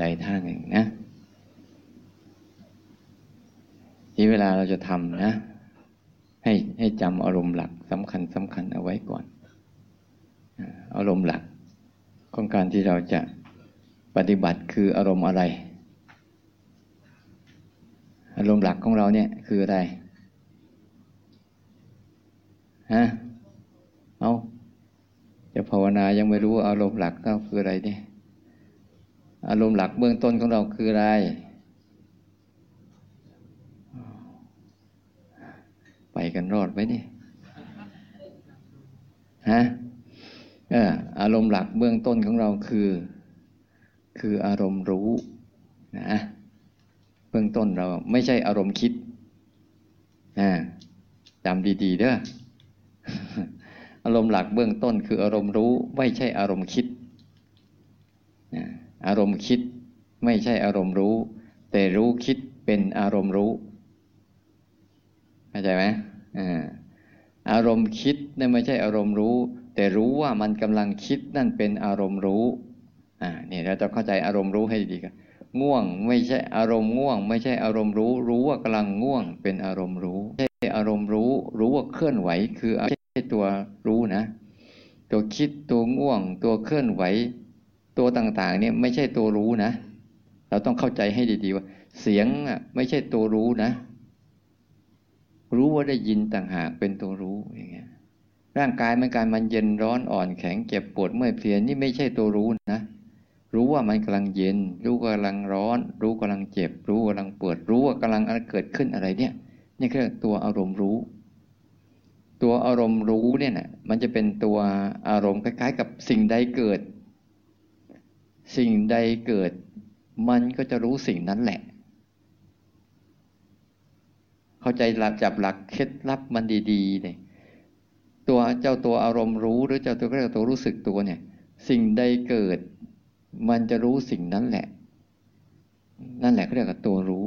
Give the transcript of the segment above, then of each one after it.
ใดท่าหนึ่งนะ ที่เวลาเราจะทำนะ ให้ให้จำอารมณ์หลักสำคัญสำคัญเอาไว้ก่อน อารมณ์หลักของการที่เราจะปฏิบัติคืออารมณ์อะไร อารมณ์หลักของเราเนี่ยคืออะไรฮะเอาจะภาวนายังไม่รู้อารมณ์หลักเราคืออะไรเนี่ย อารมณ์หลักเบื้องต้นของเราคืออะไร ไปกันรอดไหมนี่ฮะเอออารมณ์หลักเบื้องต้นของเราคือ คืออารมณ์รู้นะเบื้องต้นเราไม่ใช่อารมณ์คิดนะจำดีๆเด้ออารมณ์หลักเบื้องต้นคืออารมณ์รู้ไม่ใช่อารมณ์คิด อารมณ์คิดไม่ใช่อารมณ์รู้ แต่รู้คิดเป็นอารมณ์รู้เข้าใจไหมอารมณ์คิดนั่นไม่ใช่อารมณ์รู้ แต่รู้ว่ามันกำลังคิดนั่นเป็นอารมณ์รู้อ่านี่เราจะเข้าใจอารมณ์รู้ให้ดีกันง่วงไม่ใช่อารมณ์ง่วง ไม่ใช่อารมณ์รู้ รู้ว่ากำลังง่วง เป็นอารมณ์รู้ไม่ใช่อารมณ์รู้ รู้ว่าเคลื่อนไหว คือไม่ใช่ตัวรู้นะ ตัวคิดตัวง่วง ตัวเคลื่อนไหว ตัวต่างๆ เนี่ยไม่ใช่ตัวรู้นะ เราต้องเข้าใจให้ดีๆว่า เสียงอะไม่ใช่ตัวรู้นะ รู้ว่าได้ยินต่างหากเป็นตัวรู้อย่างเงี้ยร่างกายมันการมันเย็นร้อนอ่อนแข็งเจ็บปวดเมื่อยเพลียนี่ไม่ใช่ตัวรู้นะ รู้ว่ามันกำลังเย็น รู้กำลังร้อน รู้กำลังเจ็บ รู้กำลังปวดรู้ว่ากำลังอะไรเกิดขึ้นอะไรเนี่ยนี่คือตัวอารมณ์รู้ ตัวอารมณ์รู้เนี่ยนะมันจะเป็นตัวอารมณ์คล้ายๆ กับสิ่งใดเกิด สิ่งใดเกิด มันก็จะรู้สิ่งนั้นแหละ เข้าใจหลักจับหลักเคล็ดลับมันดีๆเนี่ยตัวเจ้าตัวอารมณ์รู้หรือเจ้าตัวก็เรียกตัวรู้สึกตัวเนี่ย สิ่งใดเกิด มันจะรู้สิ่งนั้นแหละ นั่นแหละเขาเรียกว่าตัวรู้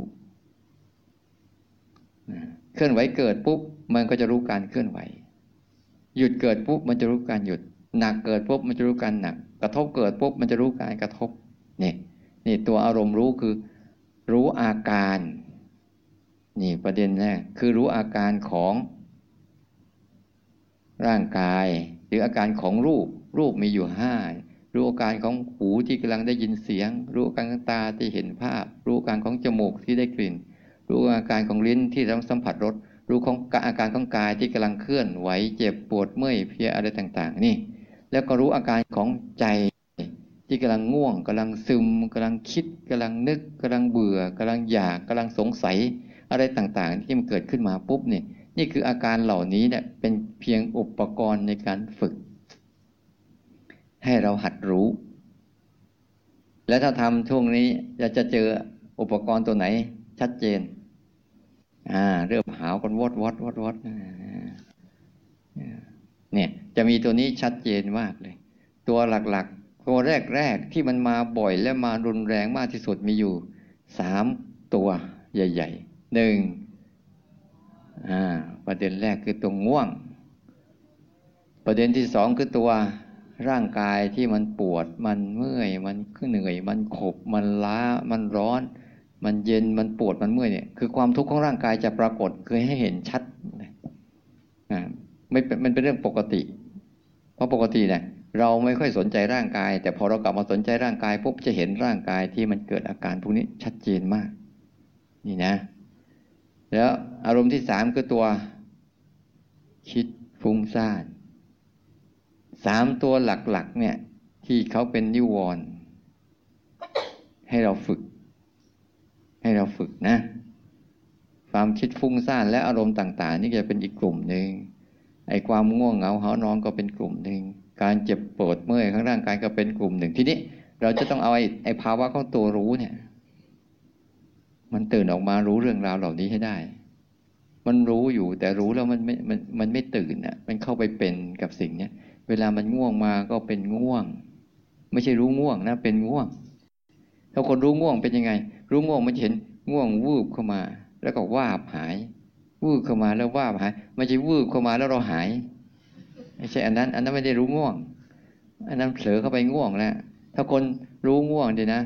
เคลื่อนไหวเกิดปุ๊บมันก็จะรู้การเคลื่อนไหว หยุดเกิดปุ๊บมันจะรู้การหยุด หนักเกิดปุ๊บมันจะรู้การหนัก กระทบเกิดปุ๊บมันจะรู้การกระทบนี่นี่ตัวอารมณ์รู้คือรู้อาการนี่ประเด็นแรกคือรู้อาการของร่างกาย หรืออาการของรูปรูปมีอยู่ห้ารู้อาการของหูที่กำลังได้ยินเสียง รู้อาการของตาที่เห็นภาพ รู้อาการของจมูกที่ได้กลิ่น รู้อาการของลิ้นที่รับสัมผัสรสรู้ของอาการของกายที่กำลังเคลื่อนไหวเจ็บปวดเมื่อยเพลียอะไรต่าง ๆ นี่ แล้วก็รู้อาการของใจที่กำลังง่วงกำลังซึมกำลังคิดกำลังนึกกำลังเบื่อกำลังอยากกำลังสงสัย อะไรต่างๆ ที่มันเกิดขึ้นมาปุ๊บเนี่ยนี่คืออาการเหล่านี้เนี่ยเป็นเพียงอุปกรณ์ในการฝึก ให้เราหัดรู้ และถ้าทำช่วงนี้จะจะเจออุปกรณ์ตัวไหนชัดเจนอ่าเริ่มหาวกันวอดวอดวอดวอด เนี่ยจะมีตัวนี้ชัดเจนมากเลย ตัวหลักๆ ตัวแรกๆ ที่มันมาบ่อยและมารุนแรงมากที่สุดมีอยู่สามตัวใหญ่ๆหนึ่งประเด็นแรกคือตัวง่วง ประเด็นที่สองคือตัวร่างกายที่มันปวดมันเมื่อยมันเหนื่อย มันขบมันล้ามันร้อน มันเย็นมันปวดมันเมื่อยเนี่ยคือความทุกข์ของร่างกายจะปรากฏคือให้เห็นชัด อ่าไม่มันเป็นเรื่องปกติ เพราะปกติเนี่ยเราไม่ค่อยสนใจร่างกาย แต่พอเรากลับมาสนใจร่างกายปุ๊บจะเห็นร่างกายที่มันเกิดอาการพวกนี้ชัดเจนมาก นี่นะ แล้วอารมณ์ที่สามคือตัว คิดฟุ้งซ่านสามตัวหลักๆ เนี่ย ที่เขาเป็นนิวรณ์ให้เราฝึก ให้เราฝึกนะ ความคิดฟุ้งซ่านและอารมณ์ต่าง ๆ นี่จะเป็นอีกกลุ่มหนึ่ง ไอ้ความง่วงเหงาหานอนก็เป็นกลุ่มหนึ่ง การเจ็บปวดเมื่อยข้างร่างกายก็เป็นกลุ่มหนึ่ง ทีนี้เราจะต้องเอาไอ้ไอภาวะของตัวรู้เนี่ย มันตื่นออกมารู้เรื่องราวเหล่านี้ให้ได้ มันรู้อยู่แต่รู้แล้วมันไม่มันมันไม่ตื่นอะ มันเข้าไปเป็นกับสิ่งเนี้ยเวลามันง่วงมาก็เป็นง่วง ไม่ใช่รู้ง่วงนะเป็นง่วง ถ้าคนรู้ง่วงเป็นยังไง รู้ง่วงมันเห็นง่วงวูบเข้ามา แล้วก็ว่าบหาย วูบเข้ามาแล้วว่าหายไม่ใช่วูบเข้ามาแล้วเราหาย ไม่ใช่อันนั้น อันนั้นไม่ได้รู้ง่วง อันนั้นเผลอเข้าไปง่วงแล้วถ้าคนรู้ง่วงดีนะ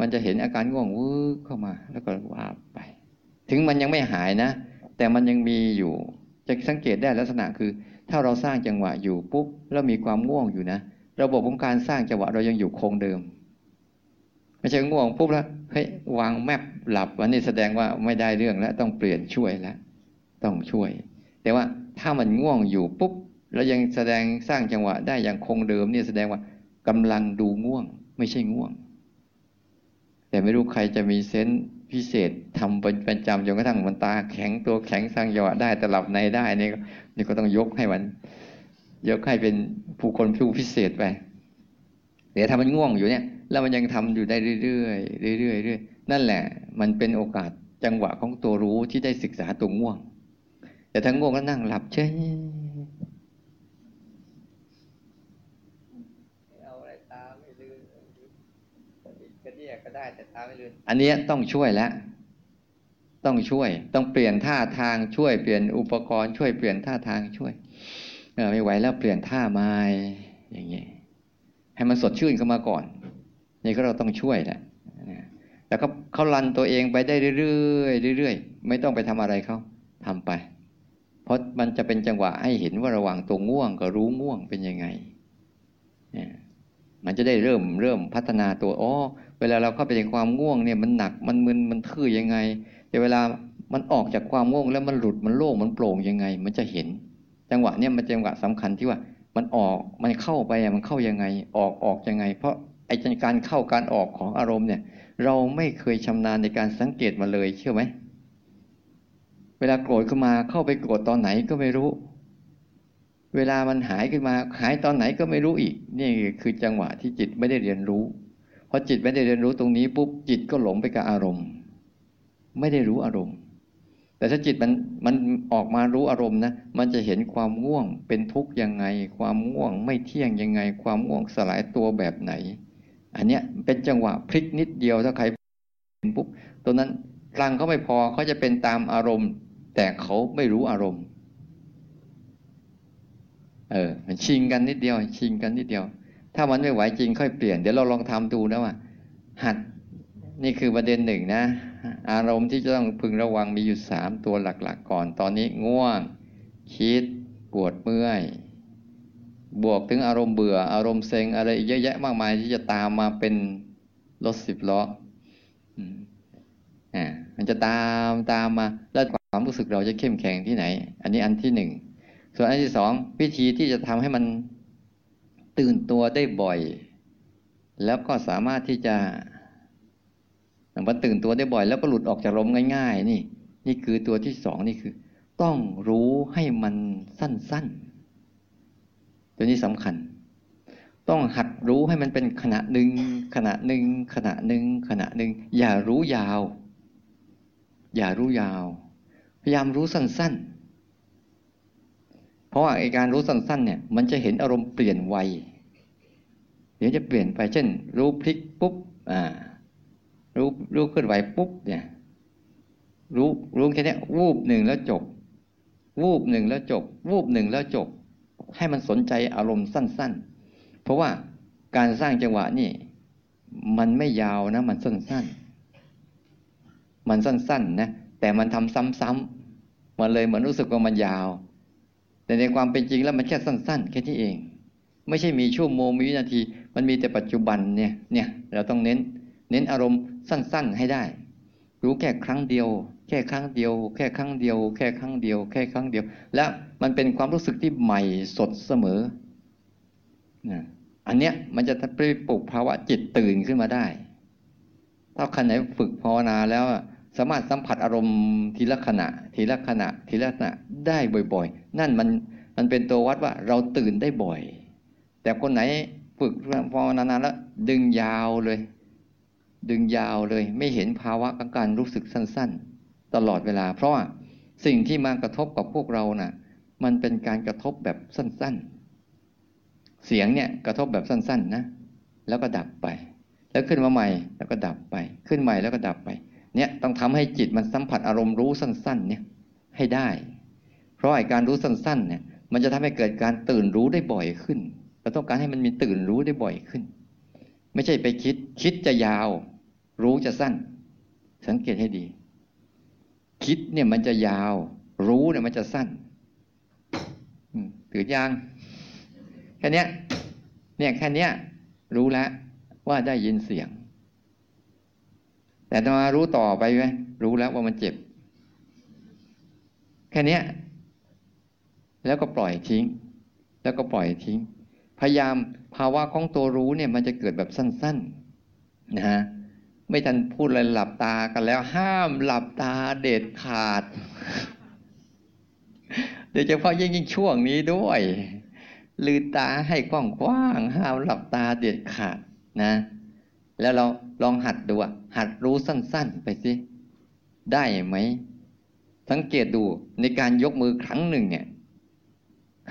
มันจะเห็นอาการง่วงวื้อเข้ามา แล้วก็ว่าไป ถึงมันยังไม่หายนะ แต่มันยังมีอยู่ จะสังเกตได้ลักษณะคือ ถ้าเราสร้างจังหวะอยู่ปุ๊บแล้วมีความง่วงอยู่นะระบบของการสร้างจังหวะเรายังอยู่คงเดิมไม่ใช่ง่วงปุ๊บแล้วเฮ้ยวางแมปหลับ วันนี้แสดงว่าไม่ได้เรื่องแล้วต้องเปลี่ยนช่วยแล้ว ต้องช่วย แต่ว่าถ้ามันง่วงอยู่ปุ๊บแล้วยังแสดงสร้างจังหวะได้อย่างคงเดิมเนี่ยแสดงว่ากำลังดูง่วง ไม่ใช่ง่วง แต่ไม่รู้ใครจะมีเซนส์พิเศษทำเป็นจำจนกระทั่งมันตาแข็งตัวแข็งสร้างจังหวะได้แต่หลับในได้นี่นี่ก็ต้องยกให้มัน ยกให้เป็นผู้คนผู้พิเศษไปเดี๋ยวถ้ามันง่วงอยู่เนี่ย แล้วมันยังทำอยู่ได้เรื่อยๆเรื่อยๆเรื่อยนั่นแหละ มันเป็นโอกาสจังหวะของตัวรู้ที่ได้ศึกษาตัวง่วง แต่ถ้าง่วงก็นั่งหลับเฉยได้แต่ตาไม่ลืนอันนี้ต้องช่วยแล้ว ต้องช่วย ต้องเปลี่ยนท่าทางช่วย เปลี่ยนอุปกรณ์ช่วย เปลี่ยนท่าทางช่วยไม่ไหวแล้วเปลี่ยนท่าไม้อย่างเงี้ยให้มันสดชื่นเข้ามาก่อน นี่ก็เราต้องช่วยแหละแล้วก็เขาลันตัวเองไปได้เรื่อยๆเรื่อยๆ ไม่ต้องไปทำอะไรเขาทำไป เพราะมันจะเป็นจังหวะให้เห็นว่าระหว่างตัวง่วงกับรู้ง่วงเป็นยังไงเนี่ยมันจะได้เริ่มเริ่มพัฒนาตัวอ๋อเวลาเราเข้าไปในความง่วงเนี่ยมันหนักมันมึนมันทื่อยังไง แต่เวลามันออกจากความง่วงแล้วมันหลุดมันโล่งมันโปร่งยังไง มันจะเห็น จังหวะเนี่ยมันจังหวะสำคัญที่ว่ามันออกมันเข้าไปมันเข้ายังไง ออกออกยังไง เพราะไอ้การเข้าการออกของอารมณ์เนี่ย เราไม่เคยชำนาญในการสังเกตมาเลยเชื่อไหม เวลาโกรธขึ้นมาเข้าไปโกรธตอนไหนก็ไม่รู้ เวลามันหายขึ้นมาหายตอนไหนก็ไม่รู้อีก นี่คือจังหวะที่จิตไม่ได้เรียนรู้พอจิตไม่ได้เรียนรู้ตรงนี้ปุ๊บจิตก็หลงไปกับอารมณ์ ไม่ได้รู้อารมณ์ แต่ถ้าจิตมันมันออกมารู้อารมณ์นะมันจะเห็นความง่วงเป็นทุกข์ยังไง ความง่วงไม่เที่ยงยังไง ความง่วงสลายตัวแบบไหน อันเนี้ยเป็นจังหวะพลิกนิดเดียวถ้าใครเป็นปุ๊บตัวนั้น กลางเขาไม่พอเขาจะเป็นตามอารมณ์ แต่เขาไม่รู้อารมณ์ เออมันชิงกันนิดเดียว ชิงกันนิดเดียว ถ้ามันไม่ไหวจริงค่อยเปลี่ยนเดี๋ยวเราลองทำดูนะว่า หัดนี่คือประเด็นหนึ่งนะ อารมณ์ที่จะต้องพึงระวังมีอยู่สามตัวหลักๆก่อน ตอนนี้ง่วง คิดปวดเมื่อย บวกถึงอารมณ์เบื่อ อารมณ์เซ็งอะไรเยอะแยะมากมายที่จะตามมาเป็นรถสิบล้ออ่า มันจะตามตามมาแล้วความรู้สึกเราจะเข้มแข็งที่ไหน อันนี้อันที่หนึ่งส่วนอันที่สองวิธีที่จะทำให้มันตื่นตัวได้บ่อย แล้วก็สามารถที่จะมันตื่นตัวได้บ่อย แล้วก็หลุดออกจากลมง่าย ๆ นี่ นี่คือตัวที่สองนี่คือ ต้องรู้ให้มันสั้นๆ ตัวนี้สำคัญ ต้องหัดรู้ให้มันเป็นขณะหนึ่งขณะหนึ่งขณะหนึ่งขณะหนึ่งอย่ารู้ยาว อย่ารู้ยาว พยายามรู้สั้นๆ เพราะว่าไอการรู้สั้นๆเนี่ย มันจะเห็นอารมณ์เปลี่ยนไว เดี๋ยวจะเปลี่ยนไป เช่น รู้พลิกปุ๊บ อ่า รู้รู้เคลื่อนไหวปุ๊บเนี่ย รู้รู้แค่นี้วูบหนึ่งแล้วจบ วูบหนึ่งแล้วจบ วูบหนึ่งแล้วจบ ให้มันสนใจอารมณ์สั้น ๆ เพราะว่าการสร้างจังหวะนี่ มันไม่ยาวนะ มันสั้นๆ มันสั้นๆนะแต่มันทำซ้ำๆมันเลยเหมือนรู้สึกว่ามันยาว แต่ในความเป็นจริงแล้วมันแค่สั้น ๆ แค่ที่เอง ไม่ใช่มีชั่วโมงมีวินาที มันมีแต่ปัจจุบันเนี่ยเนี่ยเราต้องเน้น เน้นอารมณ์สั้น ๆ ให้ได้ รู้แค่ครั้งเดียว แค่ครั้งเดียว แค่ครั้งเดียว แค่ครั้งเดียว แค่ครั้งเดียว แล้วมันเป็นความรู้สึกที่ใหม่สดเสมอนะอันเนี้ยมันจะไปปลุกภาวะจิตตื่นขึ้นมาได้ ถ้าใคนไหนฝึกภาวนาแล้ว สามารถสัมผัสอารมณ์ทีละขณะ ทีละขณะ ทีละขณะได้บ่อยๆ นั่นมันมันเป็นตัววัดว่าเราตื่นได้บ่อย แต่คนไหนฝึกภาวนานานแล้ว ดึงยาวเลย ดึงยาวเลย ไม่เห็นภาวะของการรู้สึกสั้น ๆ ตลอดเวลา เพราะว่าสิ่งที่มากระทบกับพวกเรานะ่ะ มันเป็นการกระทบแบบสั้น ๆ เสียงเนี่ยกระทบแบบสั้น ๆ นะ แล้วก็ดับไป แล้วขึ้นมาใหม่แล้วก็ดับไป ขึ้นใหม่แล้วก็ดับไป เนี่ยต้องทำให้จิตมันสัมผัสอารมณ์รู้สั้น ๆ เนี่ยให้ได้ เพราะไอ้การรู้สั้น ๆ เนี่ย มันจะทำให้เกิดการตื่นรู้ได้บ่อยขึ้นเราต้องการให้มันมีตื่นรู้ได้บ่อยขึ้น ไม่ใช่ไปคิด คิดจะยาว รู้จะสั้น สังเกตให้ดี คิดเนี่ยมันจะยาว รู้เนี่ยมันจะสั้นถือยางแค่นี้เนี่ยแค่นี้รู้แล้วว่าได้ยินเสียง แต่ตมารู้ต่อไปไหมรู้แล้วว่ามันเจ็บ แค่นี้แล้วก็ปล่อยทิ้ง แล้วก็ปล่อยทิ้ง พยายามภาวะของตัวรู้เนี่ย มันจะเกิดแบบสั้น ๆนะฮะไม่ทันพูดเลยหลับตากันแล้ว ห้ามหลับตาเด็ดขาดโดยเฉพาะยิ่งยิ่งช่วงนี้ด้วย ลืมตาให้กว้างๆห้ามหลับตาเด็ดขาดนะ แล้วเราลองหัดดู หัดรู้สั้น ๆ ไปสิ ได้ไหม สังเกตดูในการยกมือครั้งหนึ่งเนี่ย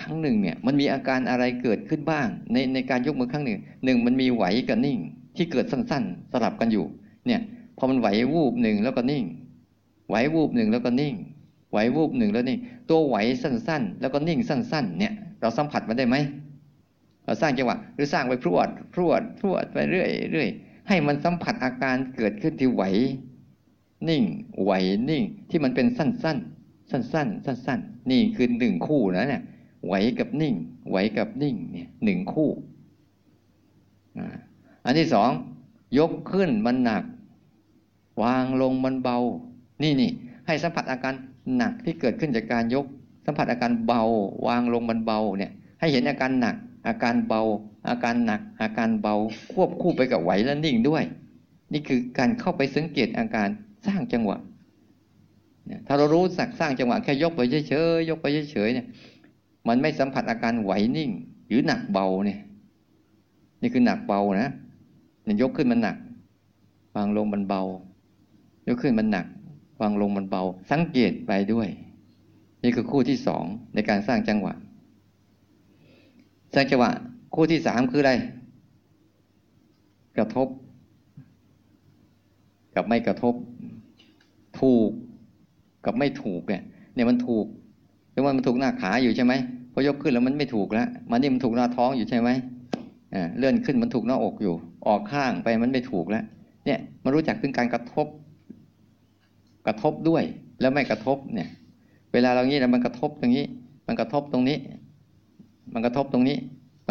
ครั้งหนึ่งเนี่ย มันมีอาการอะไรเกิดขึ้นบ้าง ในในการยกมือครั้งหนึ่งหนึ่งมันมีไหวกับนิ่ง ที่เกิดสั้น ๆ สลับกันอยู่ เนี่ย พอมันไหววูบหนึ่งแล้วก็นิ่ง ไหววูบหนึ่งแล้วก็นิ่ง ไหววูบหนึ่งแล้วนิ่ง ตัวไหวสั้น ๆ แล้วก็นิ่งสั้น ๆ เนี่ย เราสัมผัสมันได้ไหมเราสร้างจังหวะหรือสร้างไปพรวดพรวดพรวดไปเรื่อยเรื่อย ให้มันสัมผัสอาการเกิดขึ้นที่ไหว นิ่ง ไหวนิ่ง ที่มันเป็นสั้นๆ สั้นๆ สั้นๆ นี่คือหนึ่งคู่นะเนี่ยไหวกับนิ่ง ไหวกับนิ่งเนี่ยหนึ่งคู่ อันที่สองยกขึ้นมันหนัก วางลงมันเบา นี่นี่ให้สัมผัสอาการหนักที่เกิดขึ้นจากการยก สัมผัสอาการเบา วางลงมันเบาเนี่ยให้เห็นอาการหนัก อาการเบา อาการหนักอาการเบาควบคู่ไปกับไหวและนิ่งด้วย นี่คือการเข้าไปสังเกตอาการสร้างจังหวะถ้าเรารู้สักสร้างจังหวะแค่ยกไปเฉยๆยกไปเฉยๆเนี่ย มันไม่สัมผัสอาการไหวนิ่ง หรือหนักเบาเนี่ย นี่คือหนักเบานะเนี่ยยกขึ้นมันหนัก วางลงมันเบา ยกขึ้นมันหนัก วางลงมันเบา สังเกตไปด้วย นี่คือคู่ที่สองในการสร้างจังหวะ สร้างจังหวะ คู่ที่สามคืออะไร กระทบ กับไม่กระทบ ถูกกับไม่ถูกเนี่ยเนี่ยมันถูกแต่ว่ามันถูกหน้าขาอยู่ใช่ไหมพอยกขึ้นแล้วมันไม่ถูกแล้วมันนี่มันถูกหน้าท้องอยู่ใช่ไหมเลื่อนขึ้นมันถูกหน้าอกอยู่ ออกข้างไปมันไม่ถูกแล้วเนี่ยมันรู้จักถึงการกระทบ กระทบด้วย แล้วไม่กระทบเนี่ย เวลาเรางี้แล้วมันกระทบตรงนี้ มันกระทบตรงนี้ มันกระทบตรงนี้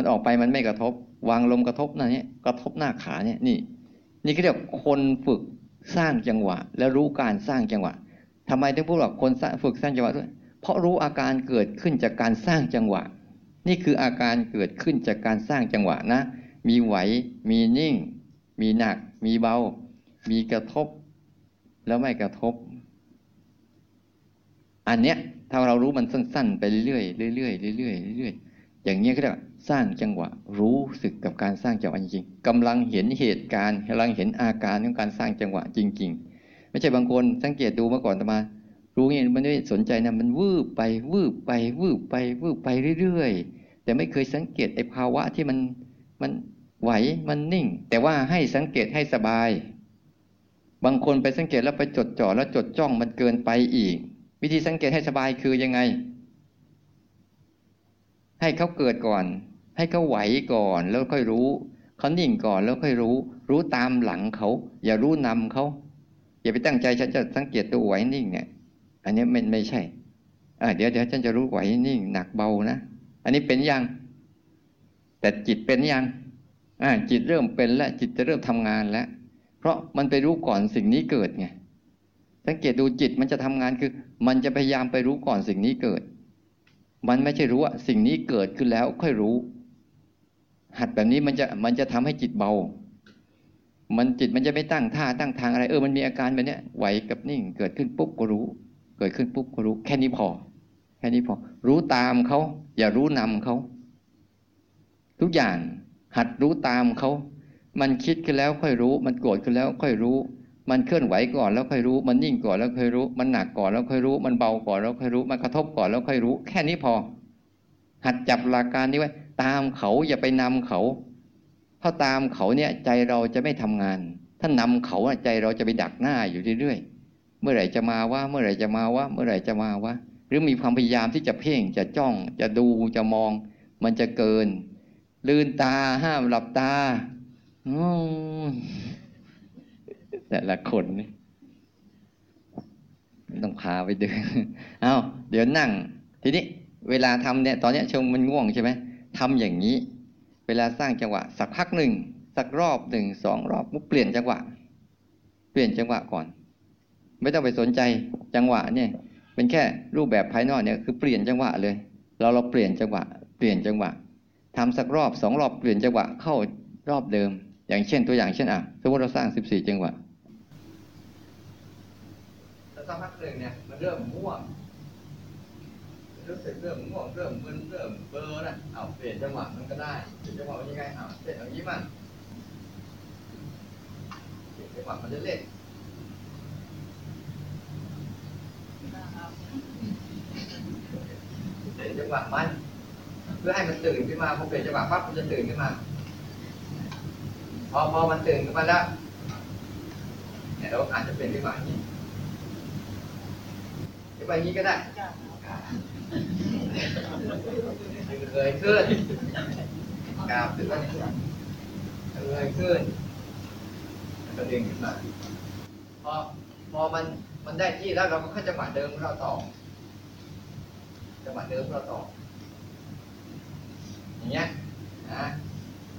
มันออกไปมันไม่กระทบ วางลมกระทบหน้านี้กระทบหน้าขาเนี่ยนี่ นี่ก็เรียกคนฝึกสร้างจังหวะ แล้วรู้การสร้างจังหวะทำไมถึงพูดว่าคนฝึกสร้างจังหวะด้วยเพราะรู้อาการเกิดขึ้นจากการสร้างจังหวะ นี่คืออาการเกิดขึ้นจากการสร้างจังหวะนะ มีไหว มีนิ่ง มีหนัก มีเบา มีกระทบ แล้วไม่กระทบ อันเนี้ยถ้าเรารู้มันสั้น ๆ ไปเรื่อยๆเรื่อยๆเรื่อยๆเรื่อยๆอย่างนี้ก็เรียก สร้างจังหวะ รู้สึกกับการสร้างจังหวะจริงๆกำลังเห็นเหตุการณ์กำลังเห็นอาการของการสร้างจังหวะจริง ๆ ไม่ใช่บางคนสังเกตดูมื่อก่อนตมา รู้งี้ยมันไม่สนใจนะมันวืบไปวืบไปวืบไปวืบไปเรื่อยๆ แต่ไม่เคยสังเกตไอ้ภาวะที่มันมันไหวมันนิ่ง แต่ว่าให้สังเกตให้สบาย บางคนไปสังเกตแล้วไปจดจ่อแล้วจดจ้องมันเกินไปอีก วิธีสังเกตให้สบายคือยังไง ให้เขาเกิดก่อน ให้เขาไหวก่อนแล้วค่อยรู้เขานิ่งก่อนแล้วค่อยรู้ รู้ตามหลังเขา อย่ารู้นำเขาอย่าไปตั้งใจฉันจะสังเกตตัวไหวนิ่งเนี่ย อันนี้ไม่ไม่ใช่อ่าเดี๋ยวเดี๋ยวฉันจะรู้ไหวนิ่งหนักเบานะอันนี้เป็นยัง แต่จิตเป็นยังอ่าจิตเริ่มเป็นแล้วจิตจะเริ่มทำงานแล้ว เพราะมันไปรู้ก่อนสิ่งนี้เกิดไงสังเกตดูจิตมันจะทำงานคือ มันจะพยายามไปรู้ก่อนสิ่งนี้เกิด มันไม่ใช่รู้ว่าสิ่งนี้เกิดขึ้นแล้วค่อยรู้ หัดแบบนี้มันจะมันจะทำให้จิตเบา มันจิตมันจะไม่ตั้งท่าตั้งทางอะไร เออมันมีอาการแบบนี้ไหวกับนิ่ง เกิดขึ้นปุ๊บก็รู้ เกิดขึ้นปุ๊บก็รู้ แค่นี้พอ แค่นี้พอ รู้ตามเขาอย่ารู้นำเขาทุกอย่างหัดรู้ตามเขา มันคิดขึ้นแล้วค่อยรู้ มันโกรธขึ้นแล้วค่อยรู้ มันเคลื่อนไหวก่อนแล้วค่อยรู้ มันนิ่งก่อนแล้วค่อยรู้ มันหนักก่อนแล้วค่อยรู้ มันเบาก่อนแล้วค่อยรู้ มันกระทบก่อนแล้วค่อยรู้ แค่นี้พอ หัดจับหลักการนี้ไว้ ตามเขาอย่าไปนำเขา ถ้าตามเขาเนี่ยใจเราจะไม่ทำงาน ถ้านำเขาใจเราจะไปดักหน้าอยู่เรื่อยๆ เมื่อไหร่จะมาว่า เมื่อไหร่จะมาว่า เมื่อไหร่จะมาว่า หรือมีความพยายามที่จะเพ่งจะจ้องจะดูจะมอง มันจะเกิน ลืนตาห้ามหลับตาแต่ละคนนี่ต้องพาไปเดิน เอาเดี๋ยวนั่ง ทีนี้ เวลาทำเนี่ย ตอนนี้ชงมันง่วงใช่ไหม ทำอย่างนี้ เวลาสร้างจังหวะ สักพักหนึ่งสักรอบหนึ่งสองรอบมุกเปลี่ยนจังหวะ เปลี่ยนจังหวะก่อน ไม่ต้องไปสนใจจังหวะเนี่ย เป็นแค่รูปแบบภายนอกเนี่ยคือเปลี่ยนจังหวะเลยเราเราเปลี่ยนจังหวะ เปลี่ยนจังหวะทำสักรอบสองรอบเปลี่ยนจังหวะเข้ารอบเดิม อย่างเช่นตัวอย่างเช่นอะสมมติเราสร้างสิบสี่จังหวะแล้วสักพักหนึ่งเนี่ยมันเริ่มม่วง รู้สึกเริ่มง่วงเริ่มมึนเริ่มเบลอนะเอาเปลี่ยนจังหวะมันก็ได้เปลี่ยนจังหวะมันยังไงเอาเปลี่ยนอย่างนี้มันเปลี่ยนจังหวะมันเล่นเปลี่ยนจังหวะมันเพื่อให้มันตื่นขึ้นมาพอเปลี่ยนจังหวะปั๊บมันจะตื่นขึ้นมา พอพอมันตื่นขึ้นมาแล้วเนี่ยเราอาจจะเป็นจังหวะนี้จังหวะนี้ก็ได้ เคยขึ้นกราบขึ้นเคยขึ้นแล้วก็ดึงขึ้นมาพอพอมันมันได้ที่แล้วเราก็เข้าจังหวะเดิมเราต่อจังหวะเดิมเราต่ออย่างเงี้ยนะ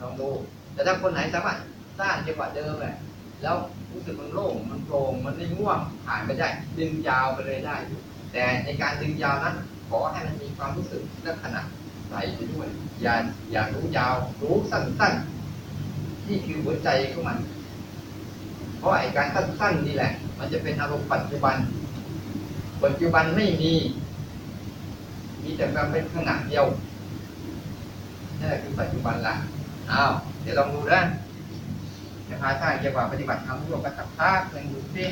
ลองดูแต่ถ้าคนไหนสามารถสร้างจังหวะเดิมแหละแล้วรู้สึกมันโล่งมันโปร่งมันไม่ง่วงผ่านไปได้ ดึงยาวไปเลยได้ แต่ในการดึงยาวนั้น อให้มันมีความรู้สึกลักษณะใส่ไปด้วยอย่าอย่ารู้ยาว รู้สั้นๆนี่คือหัวใจของมัน เพราะไอ้การสั้นๆนี่แหละ มันจะเป็นอารมณ์ปัจจุบัน ปัจจุบันไม่มี มีแต่การเป็นขณะเดียวนั่นแหละคือปัจจุบันละอ้าวเดี๋ยวลองดูนะจะพาท่านเกี่ยวกับปฏิบัติธรรมร่วมกันสักพักหนึ่งดูสิ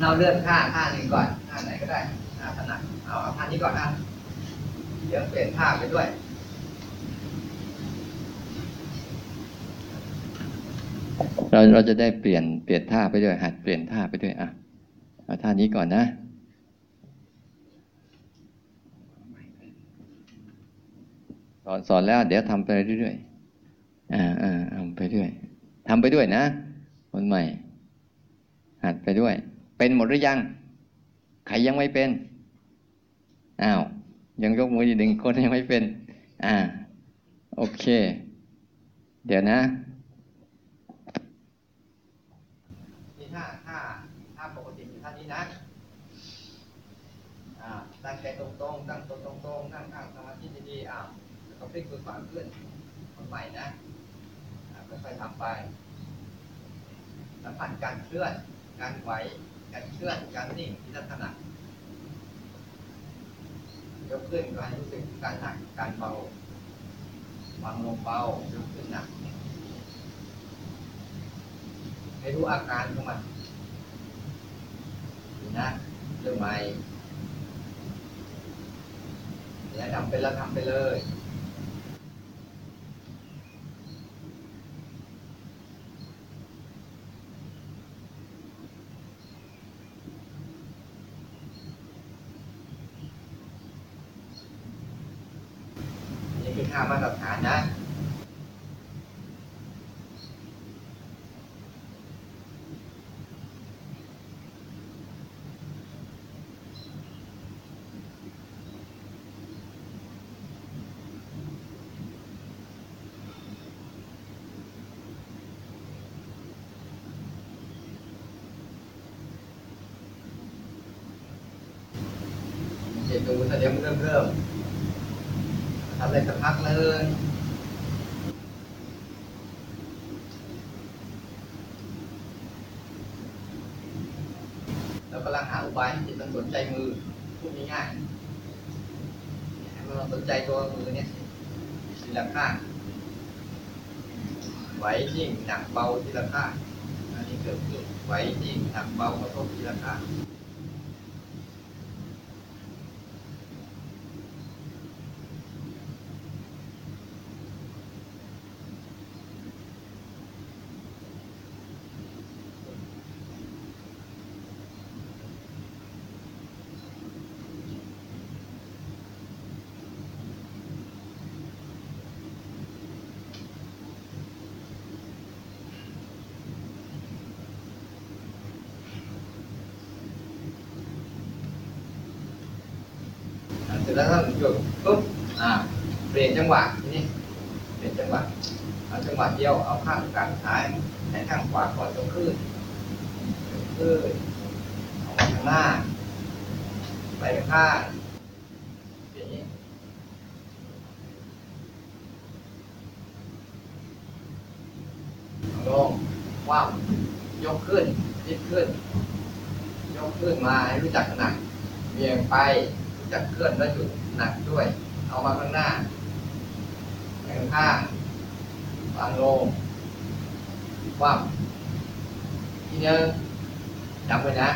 เราเลือนท่าท่าหนึ่งก่อนท่าไหนก็ได้ ถนัดเอาเอาท่านี้ก่อนนะเดี๋ยวเปลี่ยนท่าไปด้วยเราเราจะได้เปลี่ยนเปลี่ยนท่าไปด้วยหัดเปลี่ยนท่าไปด้วยอะเอาท่านี้ก่อนนะ สอนสอนแล้ว เดี๋ยวทำไปเรื่อยๆอ่าอ่าทำไปเรื่อยทำไปด้วยนะคนใหม่ หัดไปด้วย เป็นหมดหรือยัง ใครยังไม่เป็น อ้าวยังยกมืออีกหนึ่งคนยังไม่เป็น อ่า โอเค เดี๋ยวนะนี่ถ้าถ้าถ้าปกติคือท่านี้นะอ่าตั้งใจตรงๆตั้งตัวตรงๆนั่งข้งสมาธิดีๆอ้าวแล้วก็พลิกมือขวาขึ้นคนใหม่นะอ่าค่อยๆทำไปสัมผัสการเคลื่อน การไหวการเคลื่อนการนิ่งที่ลักษณะ ยกขึ้นก็ให้รู้สึกการหนักการเบาบางลงเบายกขึ้นหนักให้รู้อาการของมันนะเรื่องใหม่เนี่ยทำเป็นแล้วทำไปเลย นี่คือค่ามาตรฐา นนะเห็นดูแสดงเริ่มเริ่มทำอะไรสักพักเลย เรากำลังหาอุบาย ใจมือพูดง่ายๆให้นสนใจตัวมือเนี่ยทีละข้างไหวยิ่งหนักเบาทีละข้างอันนี้เกิดขึ้นไหวยิ่งหนักเบากระทบทีละข้าง ยกขึ้นยิบขึ้น ยกขึ้นมาให้รู้จักขนาดเบี่ยงไปรู้จักเคลื่อนและหยุดหนักด้วย เอามาข้างหน้าไปข้างข้างวางลงว่างทีนึงจำไว้นะ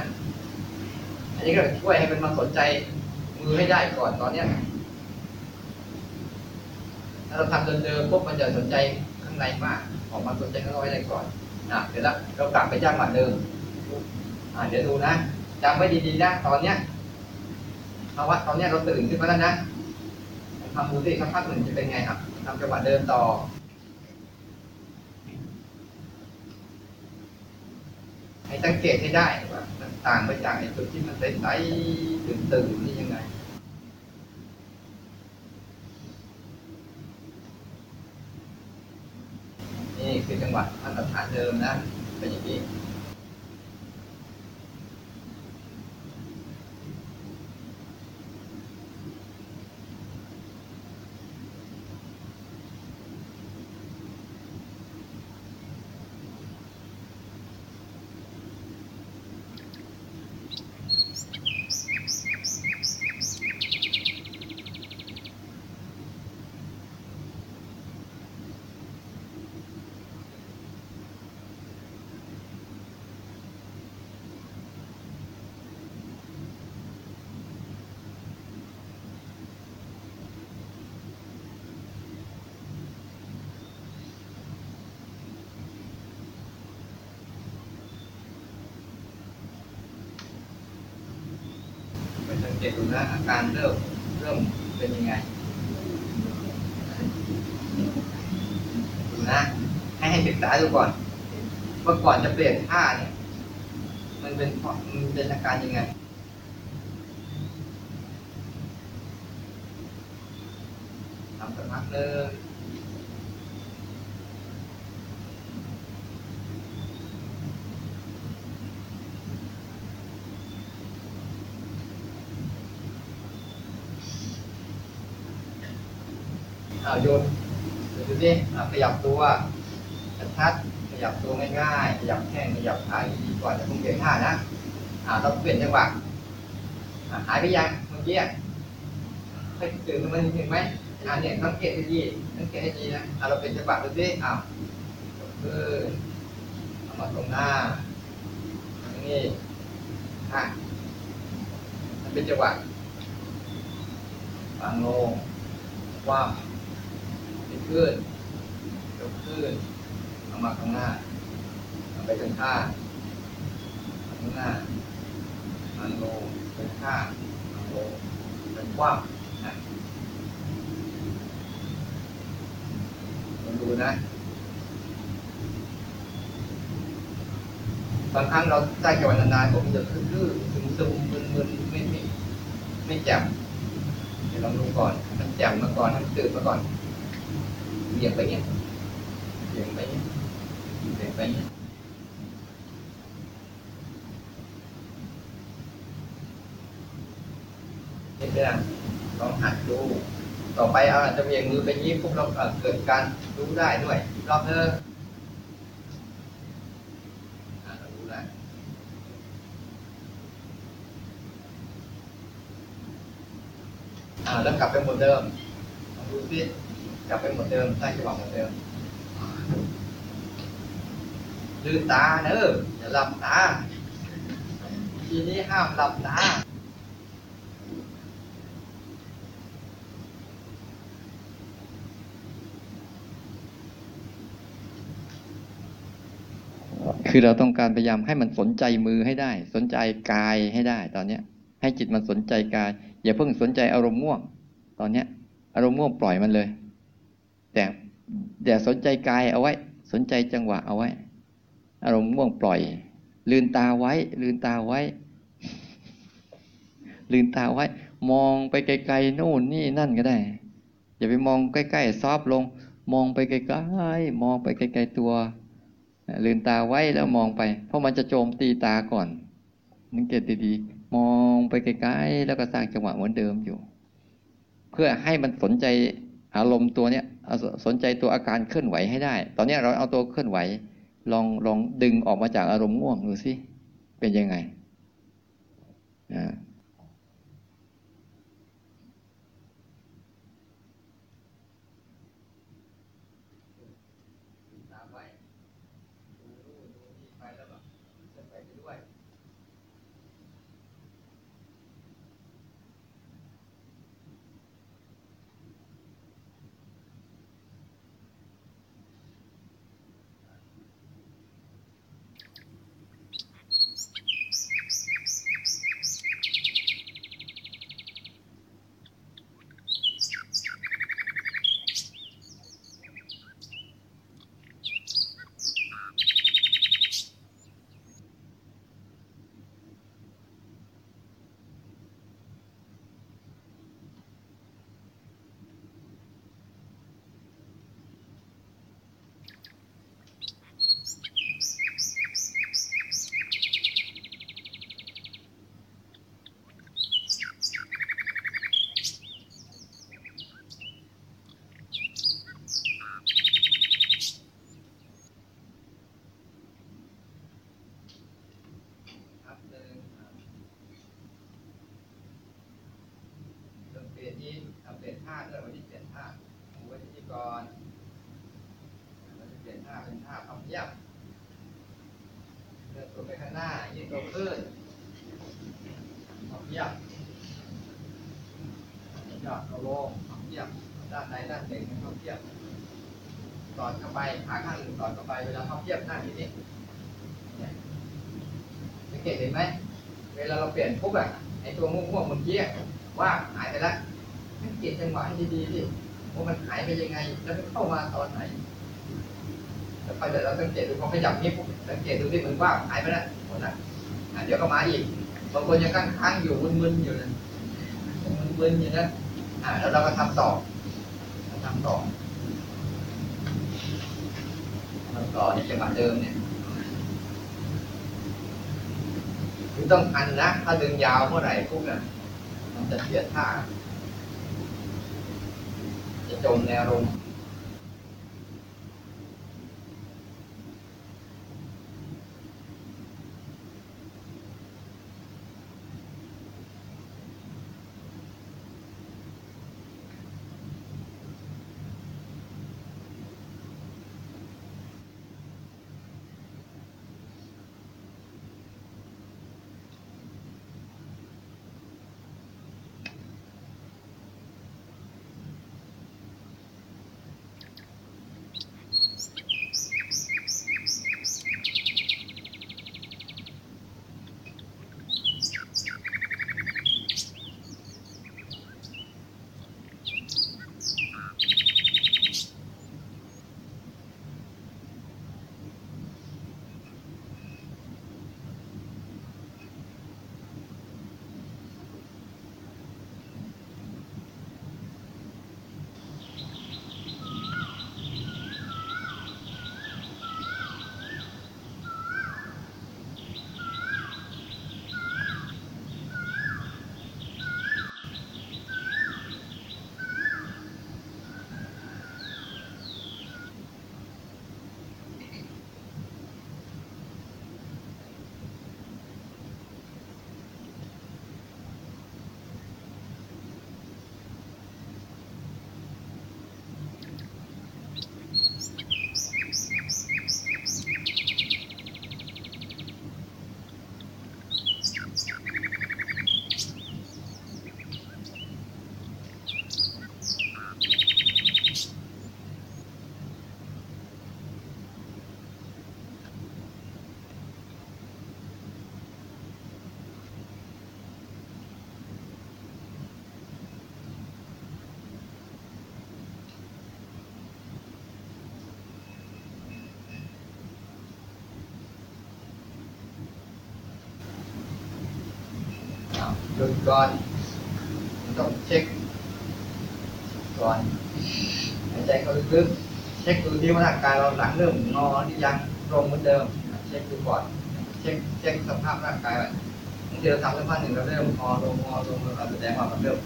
อันนี้ก็ช่วยให้มันมาสนใจมือให้ได้ก่อนตอนเนี้ยถ้าเราทำเดิมๆปุ๊บมันจะสนใจข้างในมาก ออกมาสนใจข้างนอกให้ได้ก่อน อะเดี๋ยวเรากลับไปย่างหมาเดิมอ่าเดี๋ยวดูนะจำไว้ดีๆนะตอนเนี้ยภาวะตอนเนี้ยเราตื่นขึ้นมาแล้วนะทำดูสิสักพักหนึ่งจะเป็นไงครับทำจังหวะเดินต่อให้สังเกตให้ได้ว่าต่างไปจากไอ้จุดที่มันใสๆตื่นๆนี่ยังไง นี่คือจังหวัดมาตรฐานเดิมนะเป็นอย่างนี้ ไปสัง เกตดูนะอาการเริ่มเริ่มเป็นยังไงดูนะให้ให้ศึกษาดูก่อนว่าก่อนจะเปลี่ยนท่าเนี่ย มันเป็นเพราะมันเป็นอาการยังไงทำสักพักหนึ่ง อาโยนดูสิอะขยับตัวชัดขยับตัวง่ายๆขยับแข้งขยับขาดีๆก่อนจะเพิ่งเปลี่ยนท่านะอ่าเราเปลี่ยนจังหวะอ่าหายไปยังเมื่อกี้ให้ตื่นขึ้นเห็นไหมอ่าเนี่ยสังเกตให้ดีสังเกตให้ดีนะอ่าเราเปลี่ยนจังหวะดูสิอ้าวคือเอามาตรงหน้านี้อะมันเป็นจังหวะวางลงว่า ขึ้นยกขึ้นเอามาข้างหน้าเอาไปข้างข้างข้างหน้ามันลงเป็นข้างมันลงเป็นกว้างนะลองดูนะบางครั้งเราได้จังหวะนานๆผมจะคือๆซึมๆมึนๆไม่ไม่ไม่แจ่มเดี๋ยวลองดูก่อนมันแจ่มมาก่อนมันตื่นมาก่อน เหยียบไปเงี้ยเหยียบไปเงี้ยเหยียบไปเงี้ยนี่เป็นลองหัดดูต่อไปเอาอาจจะเบี่ยงมือไปนี้ปุ๊บเราเอ่อเกิดการรู้ได้ด้วยอีกรอบเนอะอะเรารู้แล้วอ่าแล้วกลับไปหมดเดิมลองดูสิ กลับไปหมดเดิมใต้จังหวะหมดเดิมลืมตาเนอะอย่าหลับตาทีนี้ห้ามหลับตาคือเราต้องการพยายามให้มันสนใจมือให้ได้ สนใจกายให้ได้ ตอนเนี้ย ให้จิตมันสนใจกาย อย่าเพิ่งสนใจอารมณ์ง่วง ตอนเนี้ย อารมณ์ง่วงปล่อยมันเลย แต่แต่สนใจกายเอาไว้ สนใจจังหวะเอาไว้ อารมณ์ง่วงปล่อย ลืนตาไว้ ลืนตาไว้ ลืนตาไว้ มองไปไกลๆนู่นนี่นั่นก็ได้ อย่าไปมองใกล้ๆซอฟลง มองไปไกลๆมองไปไกลๆตัวลืมตาไว้แล้วมองไป เพราะมันจะโจมตีตาก่อนสังเกตดีๆ มองไปไกลๆแล้วก็สร้างจังหวะเหมือนเดิมอยู่ เพื่อให้มันสนใจ อารมณ์ตัวเนี้ยสนใจตัวอาการเคลื่อนไหวให้ได้ ตอนนี้เราเอาตัวเคลื่อนไหว ลองลองดึงออกมาจากอารมณ์ง่วงดูสิเป็นยังไง หน้านหนึ่งเท่าเทียบต่อดเข้าไปขาข้างหนึ่งต่อดเข้าไปเวลาเท่าเทียบหน้าทีนี้สังเกตเห็นไหมเวลาเราเปลี่ยนปุ๊บอะไอตัวม่วงๆเมื่อกี้ว่าหายไปแล้วสังเกตจังหวะให้ดีๆดิว่ามันหายไปยังไง แล้วมันเข้ามาตอนไหนแล้วพอเดี๋ยวเราสังเกตดูพอขยับนี้ปุ๊บสังเกตดูที่มันว่าหายไปแล้วหมดละเดี๋ยวก็มาอีกบางคนยังค้างอยู่มึนๆอยู่นะมึนๆอยู่นะอ่าแล้วเราก็ทำต่อ ทำต่อทำต่อในจังหวะเดิมเนี่ยคือต้องอันนะถ้าดึงยาวเมื่อไหร่ปุ๊บเนี่ยมันจะเสียท่า จะจมในอารมณ์ ก่อนต้องเช็ค ก่อนหายใจเข้าลึกๆเช็คดูที่ว่าร่างกายเราหลังเริ่มงอหรือยังตรงเหมือนเดิม เช็คดูก่อนเช็คเช็คสภาพร่างกายไว้บางทีเราทำสักพักหนึ่งเราเริ่มงอลงงอลงเราแสดงว่ามันเริ่ม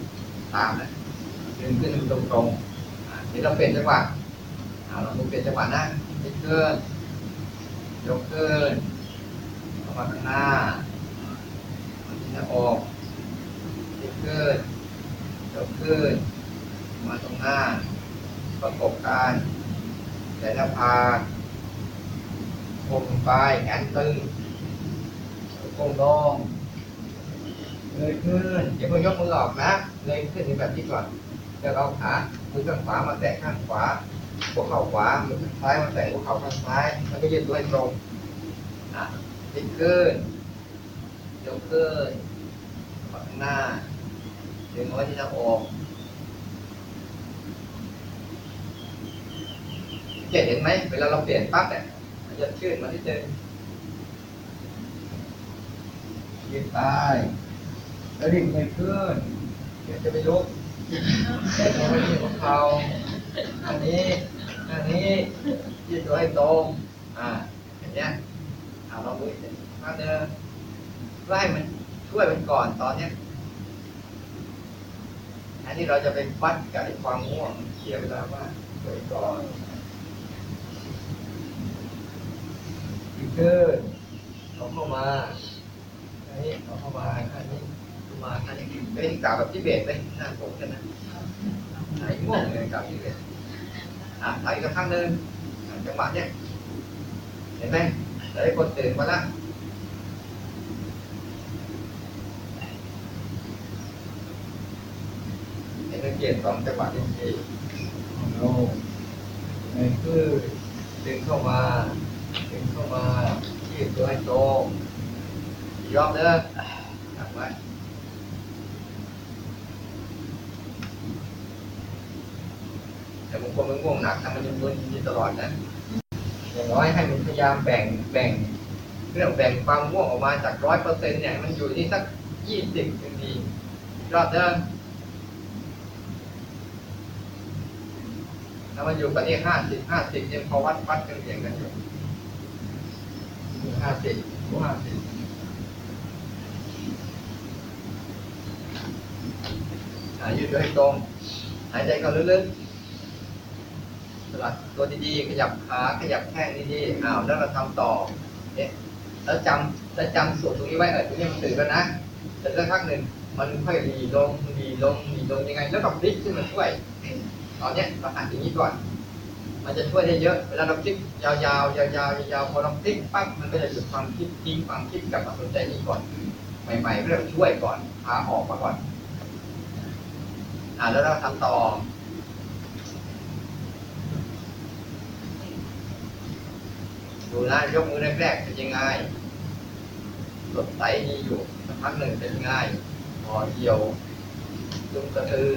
ตามแล้วดึงขึ้นตรงตรงๆอะเดี๋ยวเราเปลี่ยนจังหวะเราเปลี่ยนจังหวะนะยกขึ้นยกขึ้นเข้ามาข้างหน้าที่หน้าอกยกขึ้นยก ขึ้น มาตรงหน้า ประกบกันแต่หน้าผากคมไปแขนตึงคงลงเลยขึ้นอย่าเพิ่งยกมือออกนะ เลยขึ้นในแบบนี้ก่อนแล้วเอาขามือข้างขวามาแตะข้างขวาหัวเข่าขวามือข้างซ้ายมาแตะหัวเข่าข้างซ้ายแล้วก็ยืดตัวให้ตรงอะยกขึ้นยกขึ้นมาข้างหน้า ดึงเอาไว้ที่หน้าอกเห็นไหมเวลาเราเปลี่ยนปั๊บเนี่ยมันจะชื่นมาที่เดิมยืดไปแล้วดิ่งไปขึ้นเดี๋ยวจะไปลุกเอาไว้ที่หัวเขาอันนี้อันนี้ยืดตัวให้ตรงอ่าอย่างเงี้ยเอาเราดูอีกมาเดินเพื่อให้มันช่วยมันก่อนตอนเนี้ย นนี้เราจะไปฟัดกับไอ้ความง่วงเสียเวลามากช่วยก่อนดีขึ้นเอาเข้ามาอันนี้เอาเข้ามาอันนี้เข้ามาอันนี้เป็นกล่าวแบบที่เบสเลยหน้าผมกันนะหายง่วงเลยกล่าวที่เบสอะถ่ายอีกครั้งหนึ่งจังหวะเนี้ยเห็นไหมหลายคนตื่นมาละ เห็นไหมเกียรติสองจังหวะที่สี่โอ้ไอ้คือดึงเข้ามาดึงเข้ามายืดตัวให้ตรงอีกรอบเด้อจับไว้แต่บางคนมันง่วงหนักทำมันยังมึนอยู่ตลอดนะอย่างน้อยให้มันพยายามแบ่งแบ่งเรื่องแบ่งความง่วงออกมาจากร้อยเปอร์เซ็นต์เนี่ยมันอยู่ที่สักยี่สิบยังดีอีกรอบเด้อ ถ้ามันอยู่กับนี่ห้าสิบห้าสิบยังพอวัดวัดกันเองกันอยู่ห้าสิบห้าสิบหายยืดตัวให้ตรง หายใจเข้าลึกๆสลัดตัวดีๆ ขยับขา ขยับแข้งดีๆอ้าวแล้วเราทำต่อเนี่ยแล้วจำแล้วจำสูตรตรงนี้ไว้เออตรงนี้มันตื่นแล้วนะแต่สักพักหนึ่งมันค่อยรีลงรีลงรีลงยังไง แล้วก็พลิกขึ้นมาช่วย ตอนเนี้ยเราหัดอย่างนี้ก่อน มันจะช่วยได้เยอะ เวลาเราคลิกยาวๆยาวๆยาวๆพอเราคลิกปั๊บมันก็จะหยุดความคิดทิ้งความคิดกลับมาสนใจนี้ก่อน ใหม่ๆเรื่องช่วยก่อนพาออกมาก่อนอ่าแล้วเราทำต่อดูนะยกมือแรกๆเป็นยังไงสดใสดีอยู่สักพักหนึ่งเป็นยังไงพอเหี่ยวลุกกระตือ